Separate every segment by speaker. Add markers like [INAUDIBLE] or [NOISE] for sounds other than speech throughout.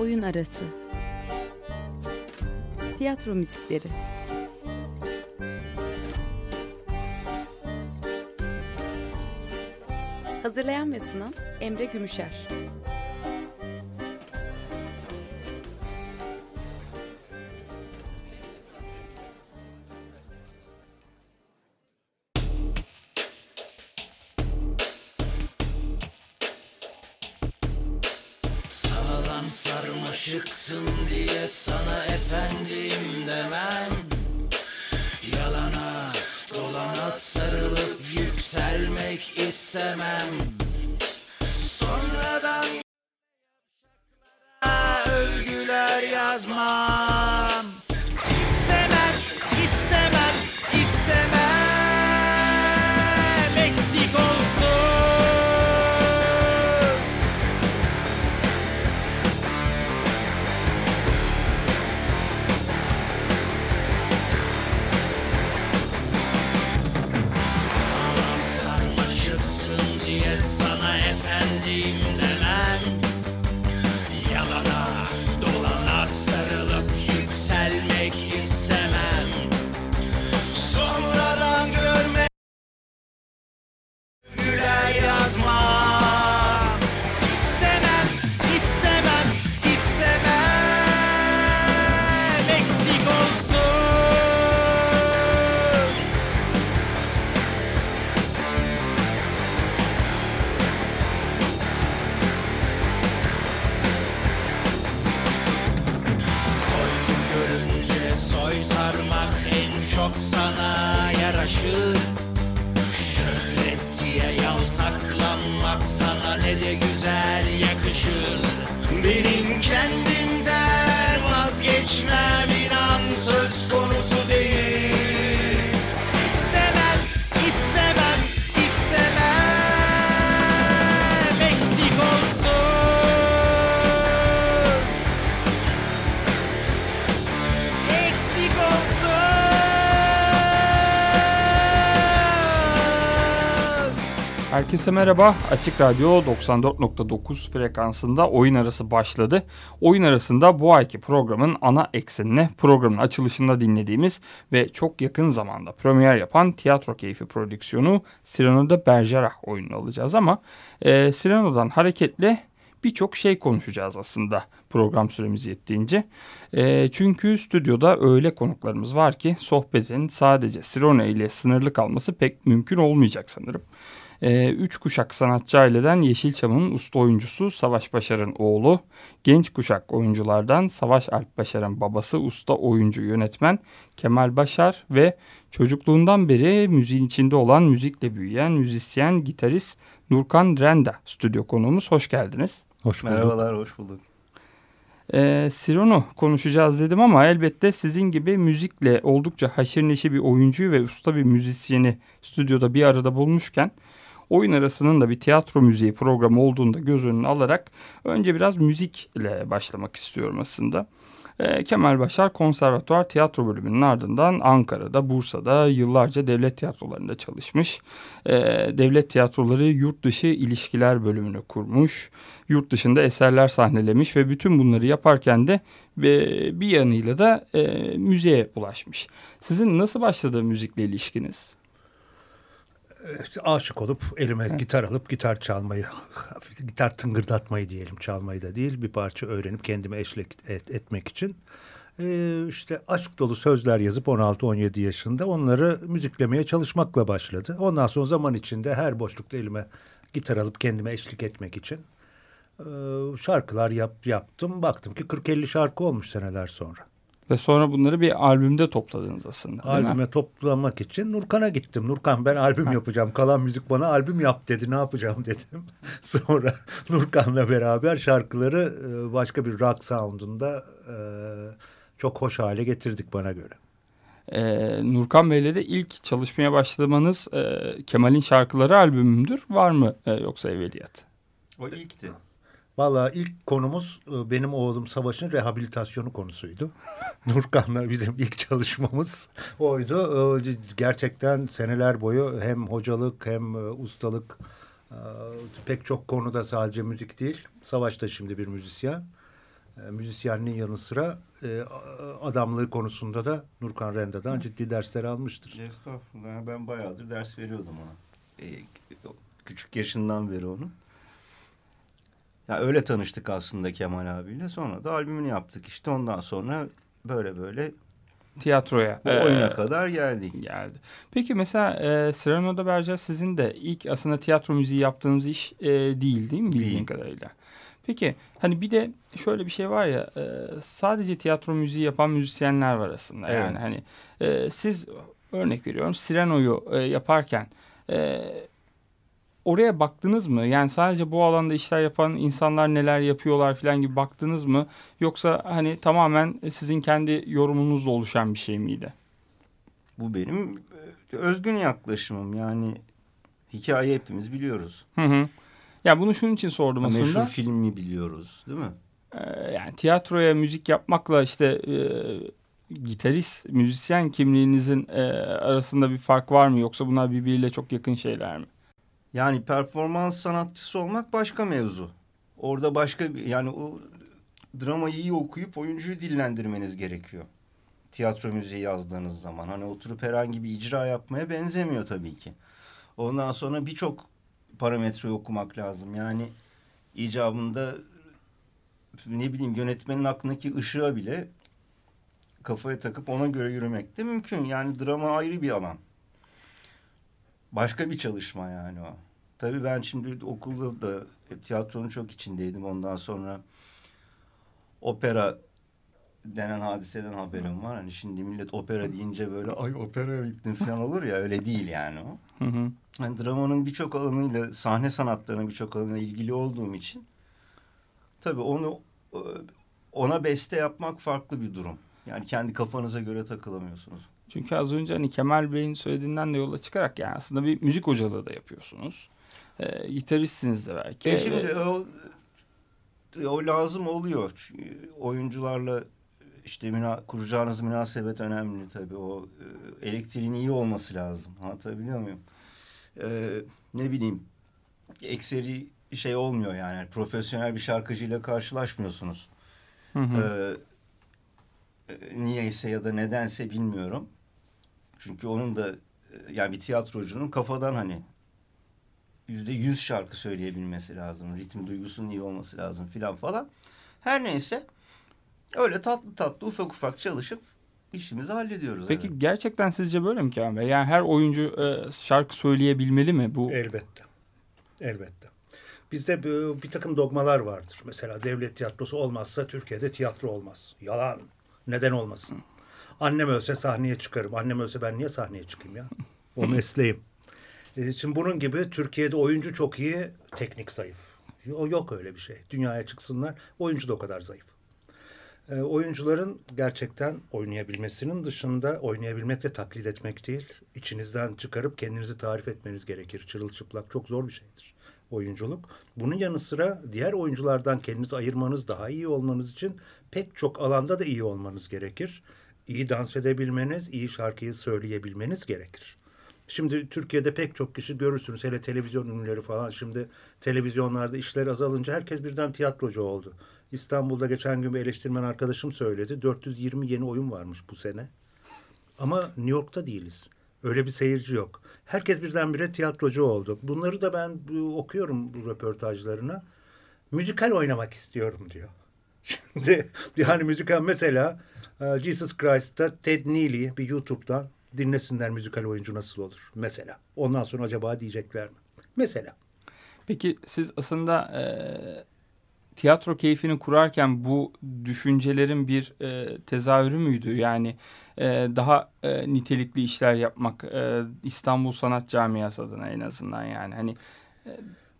Speaker 1: Oyun Arası. Tiyatro Müzikleri. Hazırlayan ve sunan Emre Gümüşer
Speaker 2: Herkese merhaba. Açık Radyo 94.9 frekansında oyun arası başladı. Oyun arasında bu ayki programın ana eksenine programın açılışında dinlediğimiz ve çok yakın zamanda premier yapan tiyatro keyfi prodüksiyonu Cyrano de Bergerac oyununu alacağız ama e, Cyrano'dan hareketle birçok şey konuşacağız aslında program süremiz yettiğince. E, çünkü stüdyoda öyle konuklarımız var ki sohbetin sadece Cyrano ile sınırlı kalması pek mümkün olmayacak sanırım. E, üç kuşak sanatçı aileden Yeşilçam'ın usta oyuncusu Savaş Başar'ın oğlu, genç kuşak oyunculardan Savaş Alp Başar'ın babası usta oyuncu yönetmen Kemal Başar ve çocukluğundan beri müziğin içinde olan müzikle büyüyen müzisyen, gitarist Nurkan Renda stüdyo konuğumuz. Hoş geldiniz.
Speaker 3: Hoş bulduk.
Speaker 4: Merhabalar, hoş bulduk.
Speaker 2: Ee, Siron'u konuşacağız dedim ama elbette sizin gibi müzikle oldukça haşır neşir bir oyuncuyu ve usta bir müzisyeni stüdyoda bir arada bulmuşken oyun arasının da bir tiyatro müziği programı olduğunda göz önüne alarak önce biraz müzikle başlamak istiyorum aslında. Ee, Kemal Başar Konservatuvar Tiyatro Bölümünün ardından Ankara'da, Bursa'da yıllarca devlet tiyatrolarında çalışmış. Ee, devlet tiyatroları yurt dışı ilişkiler bölümünü kurmuş. Yurt dışında eserler sahnelemiş ve bütün bunları yaparken de bir yanıyla da e, müziğe ulaşmış. Sizin nasıl başladı müzikle ilişkiniz?
Speaker 3: Aşık olup elime gitar alıp gitar çalmayı, [LAUGHS] gitar tıngırdatmayı diyelim çalmayı da değil bir parça öğrenip kendime eşlik et- etmek için. Ee, işte aşk dolu sözler yazıp 16-17 yaşında onları müziklemeye çalışmakla başladı. Ondan sonra zaman içinde her boşlukta elime gitar alıp kendime eşlik etmek için e, şarkılar yap, yaptım. Baktım ki 40-50 şarkı olmuş seneler sonra.
Speaker 2: Ve sonra bunları bir albümde topladınız aslında?
Speaker 3: Albüme toplamak için Nurkan'a gittim. Nurkan ben albüm yapacağım. Kalan müzik bana albüm yap dedi. Ne yapacağım [LAUGHS] dedim. Sonra [LAUGHS] Nurkan'la beraber şarkıları e, başka bir rock sound'unda e, çok hoş hale getirdik bana göre.
Speaker 2: Ee, Nurkan Bey'le de ilk çalışmaya başlamanız e, Kemal'in şarkıları albümüdür. Var mı e, yoksa evveliyat?
Speaker 4: O ilkti.
Speaker 3: Valla ilk konumuz e, benim oğlum Savaş'ın rehabilitasyonu konusuydu. [LAUGHS] Nurkan'la bizim ilk çalışmamız oydu. E, Gerçekten seneler boyu hem hocalık hem e, ustalık pek çok konuda sadece müzik değil. Savaş da şimdi bir müzisyen. Müzisyenliğin yanı sıra adamlığı konusunda da Nurkan Renda'dan ciddi dersler almıştır.
Speaker 4: Estağfurullah. Ben bayağıdır ders veriyordum ona. Küçük yaşından beri onu. Ya öyle tanıştık aslında Kemal abiyle. Sonra da albümünü yaptık işte. Ondan sonra böyle böyle
Speaker 2: Tiyatroya.
Speaker 4: bu
Speaker 2: e,
Speaker 4: oyuna kadar geldik.
Speaker 2: geldi. Peki mesela e, Cyrano da Berger sizin de ilk aslında tiyatro müziği yaptığınız iş e, değil değil mi bildiğin
Speaker 4: Değil.
Speaker 2: kadarıyla? Peki hani bir de şöyle bir şey var ya e, sadece tiyatro müziği yapan müzisyenler var aslında.
Speaker 4: Evet.
Speaker 2: Yani hani e, siz örnek veriyorum Cyrano'yu e, yaparken e, oraya baktınız mı? Yani sadece bu alanda işler yapan insanlar neler yapıyorlar falan gibi baktınız mı? Yoksa hani tamamen sizin kendi yorumunuzla oluşan bir şey miydi?
Speaker 4: Bu benim e, özgün yaklaşımım. Yani hikaye hepimiz biliyoruz.
Speaker 2: Hı hı. Ya bunu şunun için sordum aslında.
Speaker 4: Meşhur filmi biliyoruz değil mi?
Speaker 2: Ee, yani tiyatroya müzik yapmakla işte e, gitarist, müzisyen kimliğinizin e, arasında bir fark var mı? Yoksa bunlar birbiriyle çok yakın şeyler mi?
Speaker 4: Yani performans sanatçısı olmak başka mevzu. Orada başka bir yani o dramayı iyi okuyup oyuncuyu dillendirmeniz gerekiyor. Tiyatro müziği yazdığınız zaman hani oturup herhangi bir icra yapmaya benzemiyor tabii ki. Ondan sonra birçok parametreyi okumak lazım. Yani icabında ne bileyim yönetmenin aklındaki ışığa bile kafaya takıp ona göre yürümek de mümkün. Yani drama ayrı bir alan. Başka bir çalışma yani o. Tabii ben şimdi okulda da tiyatronun çok içindeydim. Ondan sonra opera denen hadiseden haberim var. Hani şimdi millet opera deyince böyle ay opera gittim falan olur ya öyle değil yani o.
Speaker 2: Hı hı.
Speaker 4: Yani dramanın birçok alanıyla, sahne sanatlarının birçok alanıyla ilgili olduğum için tabii onu e, ona beste yapmak farklı bir durum. Yani kendi kafanıza göre takılamıyorsunuz.
Speaker 2: Çünkü az önce hani Kemal Bey'in söylediğinden de yola çıkarak yani aslında bir müzik hocalığı da yapıyorsunuz. E, gitaristsiniz de belki.
Speaker 4: E şimdi
Speaker 2: Ve-
Speaker 4: o, o lazım oluyor. Çünkü Oyuncularla işte müna, kuracağınız münasebet önemli tabii. O e, elektriğin iyi olması lazım. Anlatabiliyor muyum? E, ne bileyim ekseri şey olmuyor yani. Profesyonel bir şarkıcıyla karşılaşmıyorsunuz.
Speaker 2: Hı hı.
Speaker 4: Ee, e, niyeyse ya da nedense bilmiyorum. Çünkü onun da e, yani bir tiyatrocunun kafadan hani yüzde yüz şarkı söyleyebilmesi lazım. Ritim duygusunun iyi olması lazım filan falan. Her neyse öyle tatlı tatlı ufak ufak çalışıp işimizi hallediyoruz.
Speaker 2: Peki
Speaker 4: evet.
Speaker 2: gerçekten sizce böyle mi Kemal Bey? Yani her oyuncu e, şarkı söyleyebilmeli mi? Bu
Speaker 3: Elbette. Elbette. Bizde bir, bir takım dogmalar vardır. Mesela devlet tiyatrosu olmazsa Türkiye'de tiyatro olmaz. Yalan. Neden olmasın? Annem ölse sahneye çıkarım. Annem ölse ben niye sahneye çıkayım ya? O mesleğim. [LAUGHS] E, Şimdi bunun gibi Türkiye'de oyuncu çok iyi, teknik zayıf. Yo- Yok öyle bir şey. Dünyaya çıksınlar. Oyuncu da o kadar zayıf. E, oyuncuların gerçekten oynayabilmesinin dışında oynayabilmek ve taklit etmek değil, içinizden çıkarıp kendinizi tarif etmeniz gerekir. Çırılçıplak çok zor bir şeydir oyunculuk. Bunun yanı sıra diğer oyunculardan kendinizi ayırmanız, daha iyi olmanız için pek çok alanda da iyi olmanız gerekir. İyi dans edebilmeniz, iyi şarkıyı söyleyebilmeniz gerekir. Şimdi Türkiye'de pek çok kişi görürsünüz hele televizyon ünlüleri falan şimdi televizyonlarda işler azalınca herkes birden tiyatrocu oldu. İstanbul'da geçen gün bir eleştirmen arkadaşım söyledi 420 yeni oyun varmış bu sene. Ama New York'ta değiliz. Öyle bir seyirci yok. Herkes birdenbire tiyatrocu oldu. Bunları da ben okuyorum bu röportajlarına. Müzikal oynamak istiyorum diyor. Şimdi yani müzikal mesela e, Jesus Christ'ta Ted Neely bir YouTube'dan dinlesinler müzikal oyuncu nasıl olur mesela. Ondan sonra acaba diyecekler mi? Mesela.
Speaker 2: Peki siz aslında e, tiyatro keyfini kurarken bu düşüncelerin bir e, tezahürü müydü? Yani e, daha e, nitelikli işler yapmak e, İstanbul Sanat Camiası adına en azından yani hani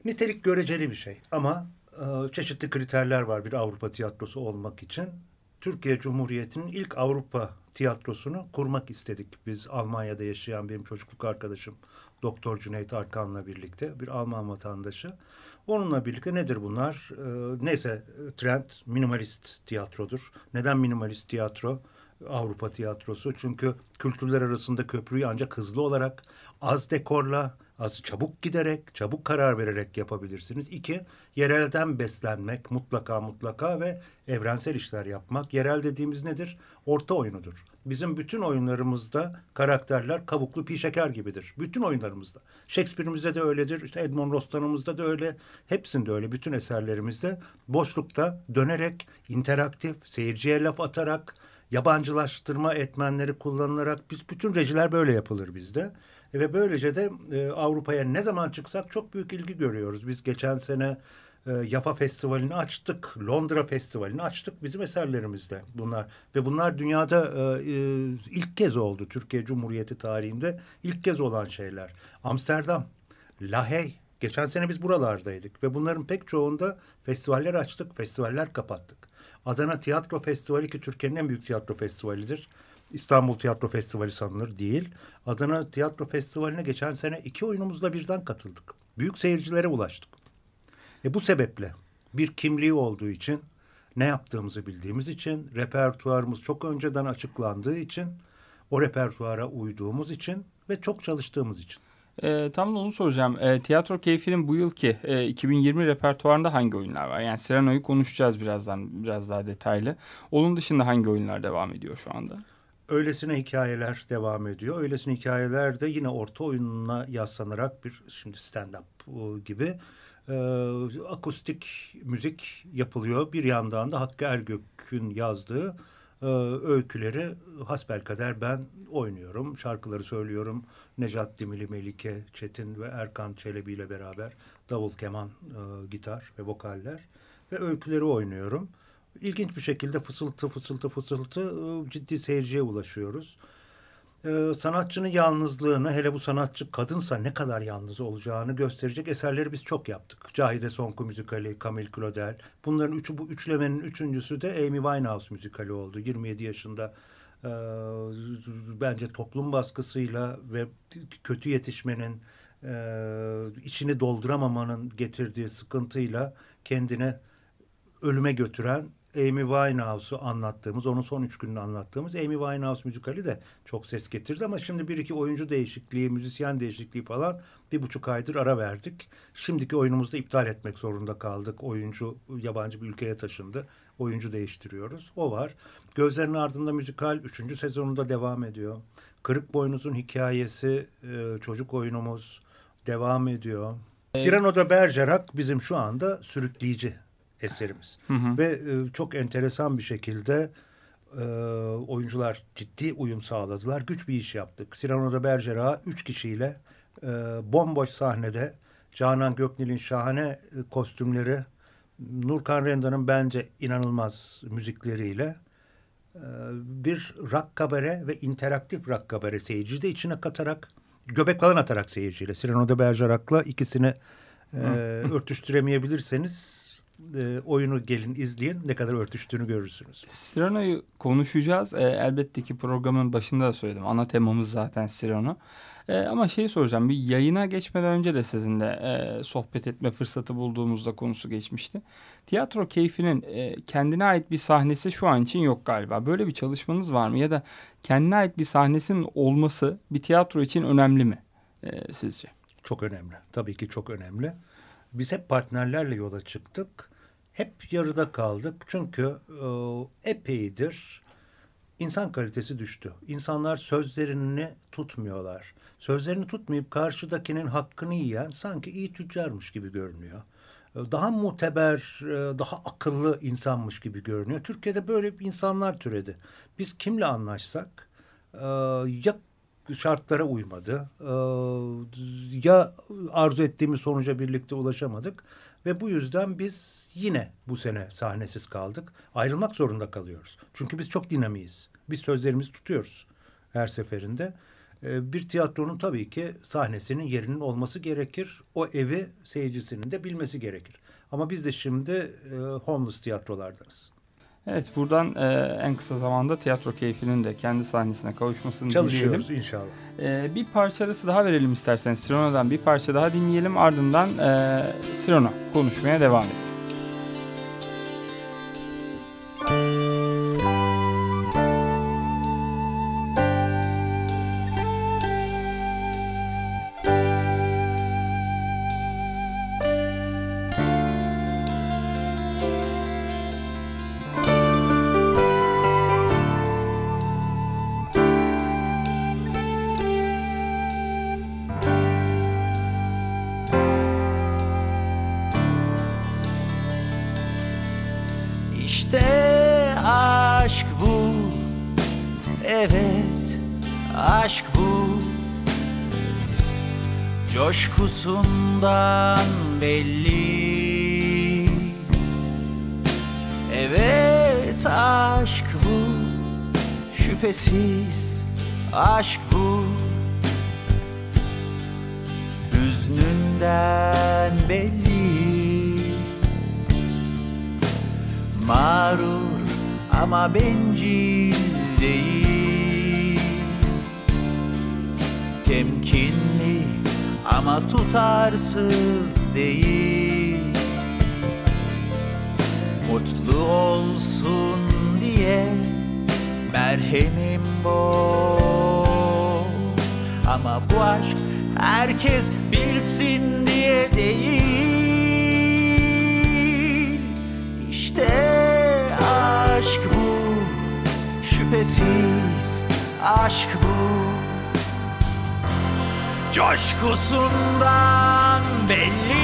Speaker 3: Nitelik göreceli bir şey ama e, çeşitli kriterler var bir Avrupa tiyatrosu olmak için. Türkiye Cumhuriyeti'nin ilk Avrupa tiyatrosunu kurmak istedik. Biz Almanya'da yaşayan benim çocukluk arkadaşım Doktor Cüneyt Arkan'la birlikte bir Alman vatandaşı. Onunla birlikte nedir bunlar? E, neyse e, trend minimalist tiyatrodur. Neden minimalist tiyatro? Avrupa tiyatrosu çünkü kültürler arasında köprüyü ancak hızlı olarak az dekorla Az çabuk giderek, çabuk karar vererek yapabilirsiniz. İki, yerelden beslenmek mutlaka mutlaka ve evrensel işler yapmak. Yerel dediğimiz nedir? Orta oyunudur. Bizim bütün oyunlarımızda karakterler kabuklu pi şeker gibidir. Bütün oyunlarımızda. Shakespeare'imizde de öyledir. İşte Edmond Rostan'ımızda da öyle. Hepsinde öyle. Bütün eserlerimizde boşlukta dönerek, interaktif, seyirciye laf atarak, yabancılaştırma etmenleri kullanılarak biz bütün rejiler böyle yapılır bizde. Ve böylece de e, Avrupa'ya ne zaman çıksak çok büyük ilgi görüyoruz. Biz geçen sene e, Yafa Festivali'ni açtık, Londra Festivali'ni açtık bizim eserlerimizde bunlar. Ve bunlar dünyada e, e, ilk kez oldu Türkiye Cumhuriyeti tarihinde ilk kez olan şeyler. Amsterdam, Lahey, geçen sene biz buralardaydık ve bunların pek çoğunda festivaller açtık, festivaller kapattık. Adana Tiyatro Festivali ki Türkiye'nin en büyük tiyatro festivalidir. İstanbul Tiyatro Festivali sanılır değil. Adana Tiyatro Festivali'ne geçen sene iki oyunumuzla birden katıldık. Büyük seyircilere ulaştık. E bu sebeple bir kimliği olduğu için, ne yaptığımızı bildiğimiz için, repertuarımız çok önceden açıklandığı için, o repertuara uyduğumuz için ve çok çalıştığımız için.
Speaker 2: E, tam da onu soracağım. E, tiyatro keyfinin bu yılki e, 2020 repertuarında hangi oyunlar var? Yani Sereno'yu konuşacağız birazdan biraz daha detaylı. Onun dışında hangi oyunlar devam ediyor şu anda?
Speaker 3: Öylesine hikayeler devam ediyor. Öylesine hikayeler de yine orta oyununa yaslanarak bir şimdi stand-up gibi e, akustik müzik yapılıyor. Bir yandan da Hakkı Ergök'ün yazdığı e, öyküleri hasbelkader ben oynuyorum. Şarkıları söylüyorum. Necat Dimili, Melike Çetin ve Erkan Çelebi ile beraber davul, keman, e, gitar ve vokaller ve öyküleri oynuyorum. İlginç bir şekilde fısıltı fısıltı fısıltı e, ciddi seyirciye ulaşıyoruz. Ee, sanatçının yalnızlığını hele bu sanatçı kadınsa ne kadar yalnız olacağını gösterecek eserleri biz çok yaptık. Cahide Sonku müzikali, Camille Claudel. Bunların üçü bu üçlemenin üçüncüsü de Amy Winehouse müzikali oldu. 27 yaşında e, bence toplum baskısıyla ve kötü yetişmenin e, içini dolduramamanın getirdiği sıkıntıyla kendine ölüme götüren Amy Winehouse'u anlattığımız, onun son üç gününü anlattığımız Amy Winehouse müzikali de çok ses getirdi. Ama şimdi bir iki oyuncu değişikliği, müzisyen değişikliği falan bir buçuk aydır ara verdik. Şimdiki oyunumuzda iptal etmek zorunda kaldık. Oyuncu yabancı bir ülkeye taşındı. Oyuncu değiştiriyoruz. O var. Gözlerin ardında müzikal üçüncü sezonunda devam ediyor. Kırık Boynuz'un hikayesi, e, çocuk oyunumuz devam ediyor. Cyrano Bergerac bizim şu anda sürükleyici eserimiz. Hı hı. Ve e, çok enteresan bir şekilde e, oyuncular ciddi uyum sağladılar. Güç bir iş yaptık. Cyrano da Bergerac üç kişiyle e, bomboş sahnede Canan Göknil'in şahane e, kostümleri, Nurkan Renda'nın bence inanılmaz müzikleriyle e, bir rock kabare ve interaktif rock kabare seyirci de içine katarak göbek falan atarak seyirciyle Cyrano de Bergerac'la ikisini e, örtüştüremeyebilirseniz e, oyunu gelin izleyin ne kadar örtüştüğünü görürsünüz.
Speaker 2: Cyrano'yu konuşacağız. E, elbette ki programın başında da söyledim. Ana temamız zaten Cyrano. E, ama şeyi soracağım. Bir yayına geçmeden önce de sizinle e, sohbet etme fırsatı bulduğumuzda konusu geçmişti. Tiyatro keyfinin e, kendine ait bir sahnesi şu an için yok galiba. Böyle bir çalışmanız var mı? Ya da kendine ait bir sahnesinin olması bir tiyatro için önemli mi e, sizce?
Speaker 3: Çok önemli. Tabii ki çok önemli. Biz hep partnerlerle yola çıktık. Hep yarıda kaldık. Çünkü e, epeydir insan kalitesi düştü. İnsanlar sözlerini tutmuyorlar. Sözlerini tutmayıp karşıdakinin hakkını yiyen sanki iyi tüccarmış gibi görünüyor. E, daha muteber, e, daha akıllı insanmış gibi görünüyor. Türkiye'de böyle insanlar türedi. Biz kimle anlaşsak e, ya şartlara uymadı. Ee, ya arzu ettiğimiz sonuca birlikte ulaşamadık ve bu yüzden biz yine bu sene sahnesiz kaldık. Ayrılmak zorunda kalıyoruz. Çünkü biz çok dinamiyiz. Biz sözlerimizi tutuyoruz her seferinde. Ee, bir tiyatronun tabii ki sahnesinin yerinin olması gerekir. O evi seyircisinin de bilmesi gerekir. Ama biz de şimdi e, homeless tiyatrolardanız.
Speaker 2: Evet buradan e, en kısa zamanda tiyatro keyfinin de kendi sahnesine kavuşmasını
Speaker 3: Çalışıyoruz
Speaker 2: dileyelim.
Speaker 3: inşallah.
Speaker 2: E, bir parça arası daha verelim isterseniz. Sirono'dan bir parça daha dinleyelim. Ardından e, Sirono konuşmaya devam edelim.
Speaker 5: Coşkusundan belli. Evet aşk bu Şüphesiz aşk bu. Hüznünden belli. Mağrur ama bencil değil. Temkinli ama tutarsız değil. Mutlu olsun diye merhemim bol Ama bu aşk herkes bilsin diye değil. İşte aşk bu Şüphesiz aşk bu Coşkusundan belli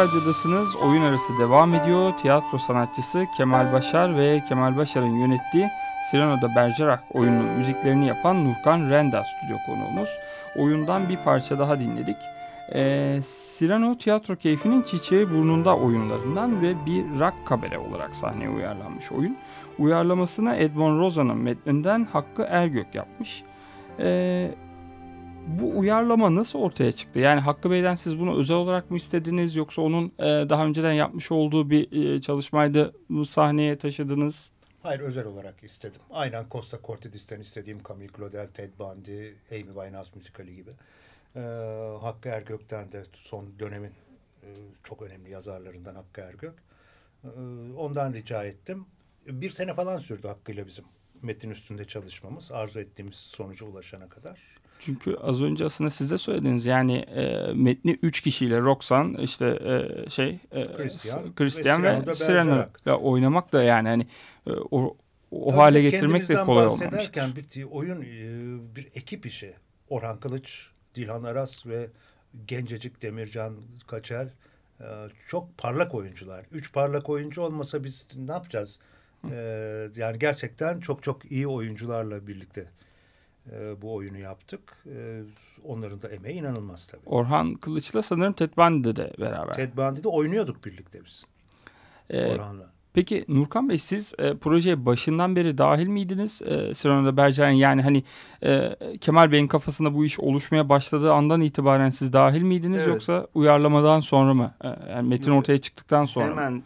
Speaker 2: Radyo'dasınız. Oyun arası devam ediyor. Tiyatro sanatçısı Kemal Başar ve Kemal Başar'ın yönettiği Cyrano'da Bergerac oyunun müziklerini yapan Nurkan Renda stüdyo konuğumuz. Oyundan bir parça daha dinledik. Ee, Cyrano tiyatro keyfinin çiçeği burnunda oyunlarından ve bir rock kabare olarak sahneye uyarlanmış oyun. Uyarlamasını Edmond Roza'nın metninden Hakkı Ergök yapmış. Ee, bu uyarlama nasıl ortaya çıktı? Yani Hakkı Bey'den siz bunu özel olarak mı istediniz yoksa onun e, daha önceden yapmış olduğu bir e, çalışmaydı bu sahneye taşıdınız?
Speaker 3: Hayır özel olarak istedim. Aynen Costa Cortedis'ten istediğim Camille Claudel, Ted Bundy, Amy Winehouse müzikali gibi. Ee, Hakkı Ergök'ten de son dönemin e, çok önemli yazarlarından Hakkı Ergök. Ee, ondan rica ettim. Bir sene falan sürdü Hakkı'yla bizim metin üstünde çalışmamız. Arzu ettiğimiz sonuca ulaşana kadar.
Speaker 2: Çünkü az önce aslında siz de söylediniz yani e, metni üç kişiyle Roxan işte e, şey e,
Speaker 3: Christian
Speaker 2: Christian
Speaker 3: ve
Speaker 2: ile oynamak da yani hani e, o, o
Speaker 3: Tabii
Speaker 2: hale getirmek de kolay olmamıştır.
Speaker 3: bir oyun e, bir ekip işi. Orhan Kılıç, Dilhan Aras ve gencecik Demircan Kaçer e, çok parlak oyuncular. Üç parlak oyuncu olmasa biz ne yapacağız? E, yani gerçekten çok çok iyi oyuncularla birlikte e, bu oyunu yaptık. E, onların da emeği inanılmaz tabii.
Speaker 2: Orhan Kılıç'la sanırım Ted Bundy'de de beraber.
Speaker 3: Ted Bundy'de oynuyorduk birlikte biz.
Speaker 2: E,
Speaker 3: Orhan'la.
Speaker 2: Peki Nurkan Bey siz e, projeye başından beri dahil miydiniz? E, Cyrano'da Bergerac yani hani e, Kemal Bey'in kafasında bu iş oluşmaya başladığı andan itibaren siz dahil miydiniz
Speaker 4: Evet.
Speaker 2: yoksa uyarlamadan sonra mı? E, yani metin ortaya çıktıktan sonra mı?
Speaker 4: Hemen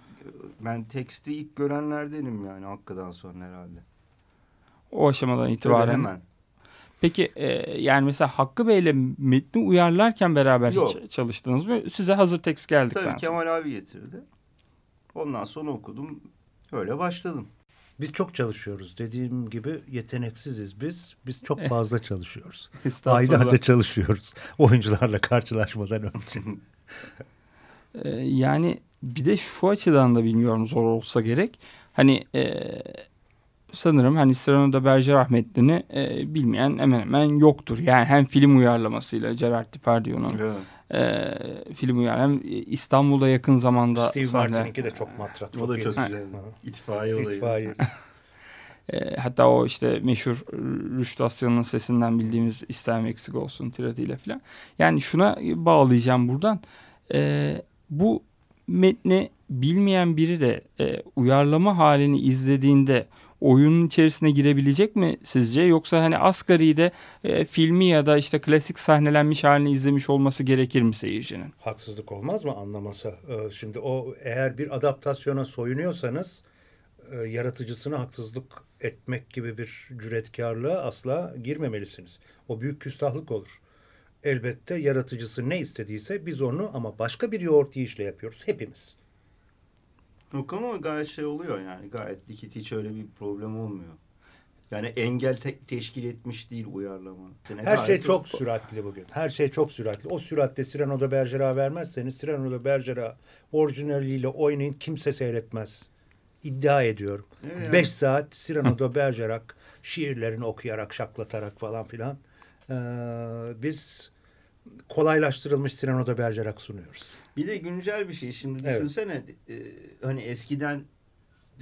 Speaker 4: ben teksti ilk görenlerdenim yani Hakkı'dan sonra herhalde.
Speaker 2: O aşamadan
Speaker 4: Tabii
Speaker 2: itibaren.
Speaker 4: hemen.
Speaker 2: Peki e, yani mesela Hakkı Bey'le metni uyarlarken beraber
Speaker 4: Yok.
Speaker 2: hiç çalıştınız mı? Size hazır tekst geldikten
Speaker 4: Tabii
Speaker 2: sonra.
Speaker 4: Kemal abi getirdi. Ondan sonra okudum. Öyle başladım.
Speaker 3: Biz çok çalışıyoruz. Dediğim gibi yeteneksiziz biz. Biz çok fazla çalışıyoruz. [LAUGHS] Aylarca çalışıyoruz [LAUGHS] oyuncularla karşılaşmadan önce. [LAUGHS]
Speaker 2: E, yani bir de şu açıdan da bilmiyorum zor olsa gerek. Hani e, sanırım hani Cyrano'da Bergerac metnini e, bilmeyen hemen hemen yoktur. Yani hem film uyarlamasıyla Gerard Depardieu'nun
Speaker 4: Evet.
Speaker 2: e, film uyar hem İstanbul'da yakın zamanda
Speaker 3: Steve
Speaker 2: sahne-
Speaker 3: Martin'inki de çok matrak.
Speaker 4: O da çok güzel. İtfaiye olayı.
Speaker 3: İtfaiye. [LAUGHS]
Speaker 2: E, hatta o işte meşhur Rüştü Asya'nın sesinden bildiğimiz İstem eksik olsun tiradiyle falan. Yani şuna bağlayacağım buradan. E, bu metni bilmeyen biri de e, uyarlama halini izlediğinde oyunun içerisine girebilecek mi sizce? Yoksa hani asgari e, filmi ya da işte klasik sahnelenmiş halini izlemiş olması gerekir mi seyircinin?
Speaker 3: Haksızlık olmaz mı anlaması? Ee, şimdi o eğer bir adaptasyona soyunuyorsanız e, yaratıcısına haksızlık etmek gibi bir cüretkarlığa asla girmemelisiniz. O büyük küstahlık olur. Elbette yaratıcısı ne istediyse biz onu ama başka bir yoğurt yiyişle yapıyoruz hepimiz.
Speaker 4: Yok ama gayet şey oluyor yani. Gayet dikit hiç öyle bir problem olmuyor. Yani engel te- teşkil etmiş değil uyarlama.
Speaker 3: Her
Speaker 4: Gayet
Speaker 3: şey çok
Speaker 4: o-
Speaker 3: süratli bugün. Her şey çok süratli. O süratte Cyrano de Bergerac vermezseniz Cyrano de Bergerac orijinaliyle oynayın kimse seyretmez. İddia ediyorum.
Speaker 4: Evet, yani.
Speaker 3: Beş saat Cyrano de Bergerac şiirlerini okuyarak, şaklatarak falan filan ee, biz kolaylaştırılmış Cyrano de Bergerac sunuyoruz.
Speaker 4: Bir de güncel bir şey. Şimdi
Speaker 3: Evet.
Speaker 4: düşünsene e, hani eskiden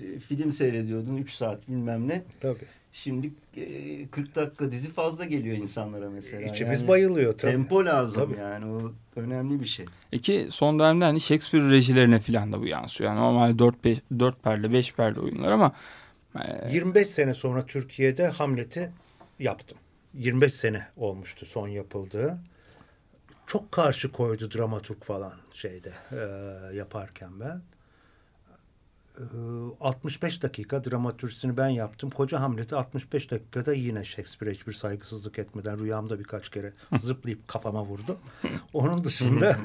Speaker 4: e, film seyrediyordun 3 saat bilmem ne.
Speaker 3: Tabii.
Speaker 4: Şimdi e, 40 dakika dizi fazla geliyor insanlara mesela.
Speaker 3: İçimiz
Speaker 4: Yani
Speaker 3: bayılıyor tabii.
Speaker 4: Tempo lazım
Speaker 3: Tabii.
Speaker 4: yani o önemli bir şey.
Speaker 2: İki son dönemde hani Shakespeare rejilerine falan da bu yansıyor. Yani normal 4, 5, 4 perde 5 perde oyunlar ama e,
Speaker 3: 25 sene sonra Türkiye'de Hamlet'i yaptım. 25 sene olmuştu son yapıldığı. Çok karşı koydu dramaturg falan şeyde e, yaparken ben. E, 65 dakika dramaturjisini ben yaptım. Koca Hamlet'i 65 dakikada yine Shakespeare'e hiçbir saygısızlık etmeden rüyamda birkaç kere [LAUGHS] zıplayıp kafama vurdu. Onun dışında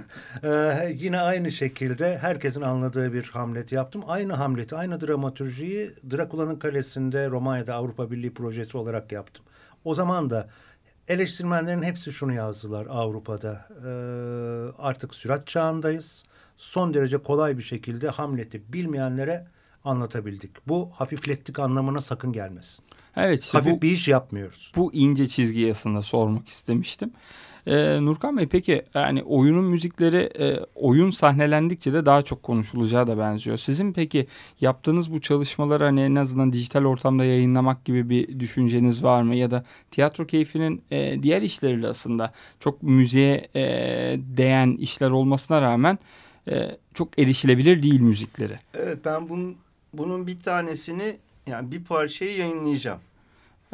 Speaker 3: e, yine aynı şekilde herkesin anladığı bir Hamlet yaptım. Aynı Hamlet'i, aynı dramaturjiyi Drakula'nın Kalesi'nde Romanya'da Avrupa Birliği projesi olarak yaptım. O zaman da eleştirmenlerin hepsi şunu yazdılar Avrupa'da. E, artık sürat çağındayız. Son derece kolay bir şekilde Hamlet'i bilmeyenlere anlatabildik. Bu hafiflettik anlamına sakın gelmesin.
Speaker 2: evet işte
Speaker 3: Hafif
Speaker 2: bu,
Speaker 3: bir iş yapmıyoruz.
Speaker 2: bu ince çizgi aslında sormak istemiştim. E, Nurkan Bey peki yani oyunun müzikleri e, oyun sahnelendikçe de daha çok konuşulacağı da benziyor. Sizin peki yaptığınız bu çalışmaları hani en azından dijital ortamda yayınlamak gibi bir düşünceniz var mı? Ya da tiyatro keyfinin e, diğer işleriyle aslında çok müziğe e, değen işler olmasına rağmen e, çok erişilebilir değil müzikleri.
Speaker 4: Evet ben bunun, bunun bir tanesini yani bir parçayı yayınlayacağım.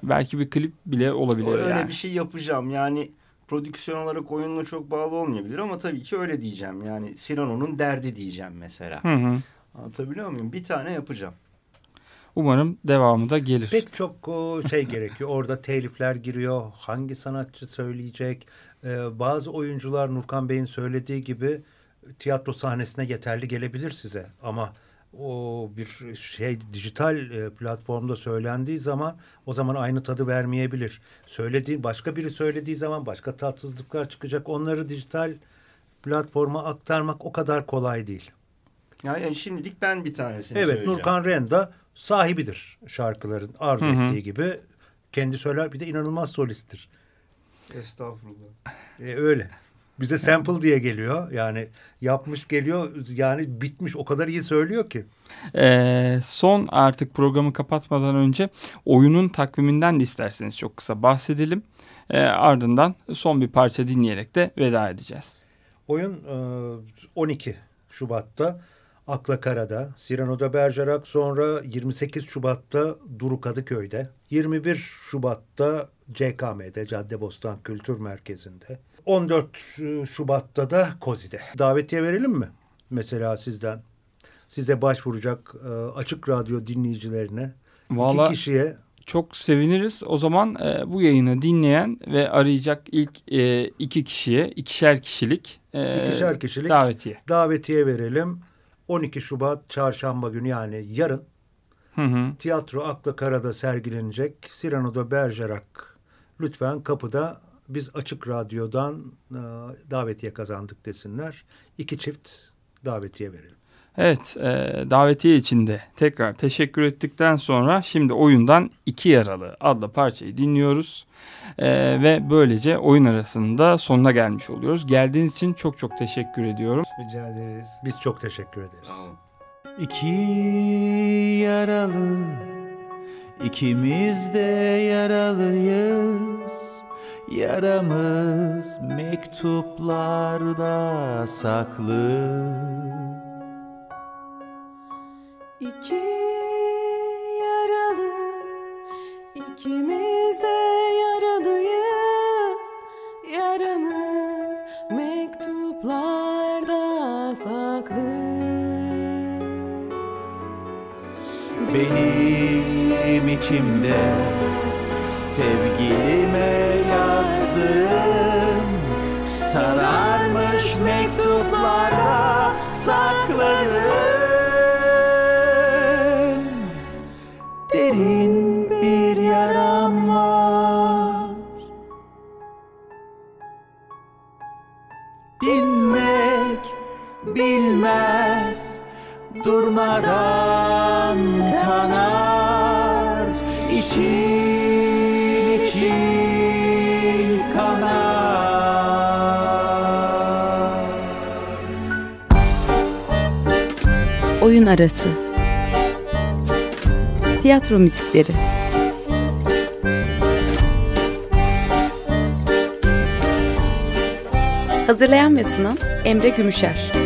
Speaker 2: Belki bir klip bile olabilir
Speaker 4: Öyle
Speaker 2: yani.
Speaker 4: bir şey yapacağım. Yani prodüksiyon olarak oyunla çok bağlı olmayabilir ama tabii ki öyle diyeceğim. Yani Cyrano'nun derdi diyeceğim mesela.
Speaker 2: Hı hı.
Speaker 4: Anlatabiliyor muyum? Bir tane yapacağım.
Speaker 2: Umarım devamı da gelir.
Speaker 3: Pek çok o, şey gerekiyor. Orada telifler giriyor. Hangi sanatçı söyleyecek? Ee, bazı oyuncular Nurkan Bey'in söylediği gibi tiyatro sahnesine yeterli gelebilir size. Ama o bir şey dijital e, platformda söylendiği zaman o zaman aynı tadı vermeyebilir. Söylediği başka biri söylediği zaman başka tatsızlıklar çıkacak. Onları dijital platforma aktarmak o kadar kolay değil.
Speaker 4: Yani, şimdilik ben bir tanesini
Speaker 3: Evet
Speaker 4: söyleyeceğim.
Speaker 3: Nurkan Renda sahibidir şarkıların arzu
Speaker 2: Hı hı.
Speaker 3: ettiği gibi. Kendi söyler bir de inanılmaz solisttir.
Speaker 4: Estağfurullah.
Speaker 3: E, öyle. Bize sample diye geliyor. Yani yapmış geliyor yani bitmiş o kadar iyi söylüyor ki.
Speaker 2: Ee, son artık programı kapatmadan önce oyunun takviminden de isterseniz çok kısa bahsedelim. Ee, ardından son bir parça dinleyerek de veda edeceğiz.
Speaker 3: Oyun e, 12 Şubat'ta Akla Kara'da, Cyrano'da Bergerac sonra 28 Şubat'ta Duru Kadıköy'de, 21 Şubat'ta CKM'de, Caddebostan Kültür Merkezi'nde, 14 Şubat'ta da Kozi'de. Davetiye verelim mi? Mesela sizden. Size başvuracak e, açık radyo dinleyicilerine.
Speaker 2: Vallahi-
Speaker 3: iki kişiye
Speaker 2: Çok seviniriz. O zaman e, bu yayını dinleyen ve arayacak ilk e, iki kişiye ikişer kişilik, e,
Speaker 3: ikişer kişilik
Speaker 2: davetiye.
Speaker 3: davetiye verelim. 12 Şubat çarşamba günü yani yarın
Speaker 2: Hı hı.
Speaker 3: tiyatro Akla Kara'da sergilenecek. Cyrano'da Bergerac lütfen kapıda biz Açık Radyo'dan e, davetiye kazandık desinler. İki çift davetiye verelim.
Speaker 2: Evet, e, davetiye için de tekrar teşekkür ettikten sonra şimdi oyundan iki yaralı adlı parçayı dinliyoruz. E, ve böylece oyun arasında sonuna gelmiş oluyoruz. Geldiğiniz için çok çok teşekkür ediyorum.
Speaker 4: Rica ederiz.
Speaker 3: Biz çok teşekkür ederiz.
Speaker 4: İki yaralı ikimiz de yaralıyız Yaramız mektuplarda saklı
Speaker 5: İki yaralı ikimiz de yaralıyız. Yaramız mektuplarda saklı. Benim içimde sevgilime yazdım bir yaram var Dinmek bilmez Durmadan kanar için için kanar
Speaker 1: Oyun arası. Tiyatro müzikleri. Hazırlayan ve sunan Emre Gümüşer.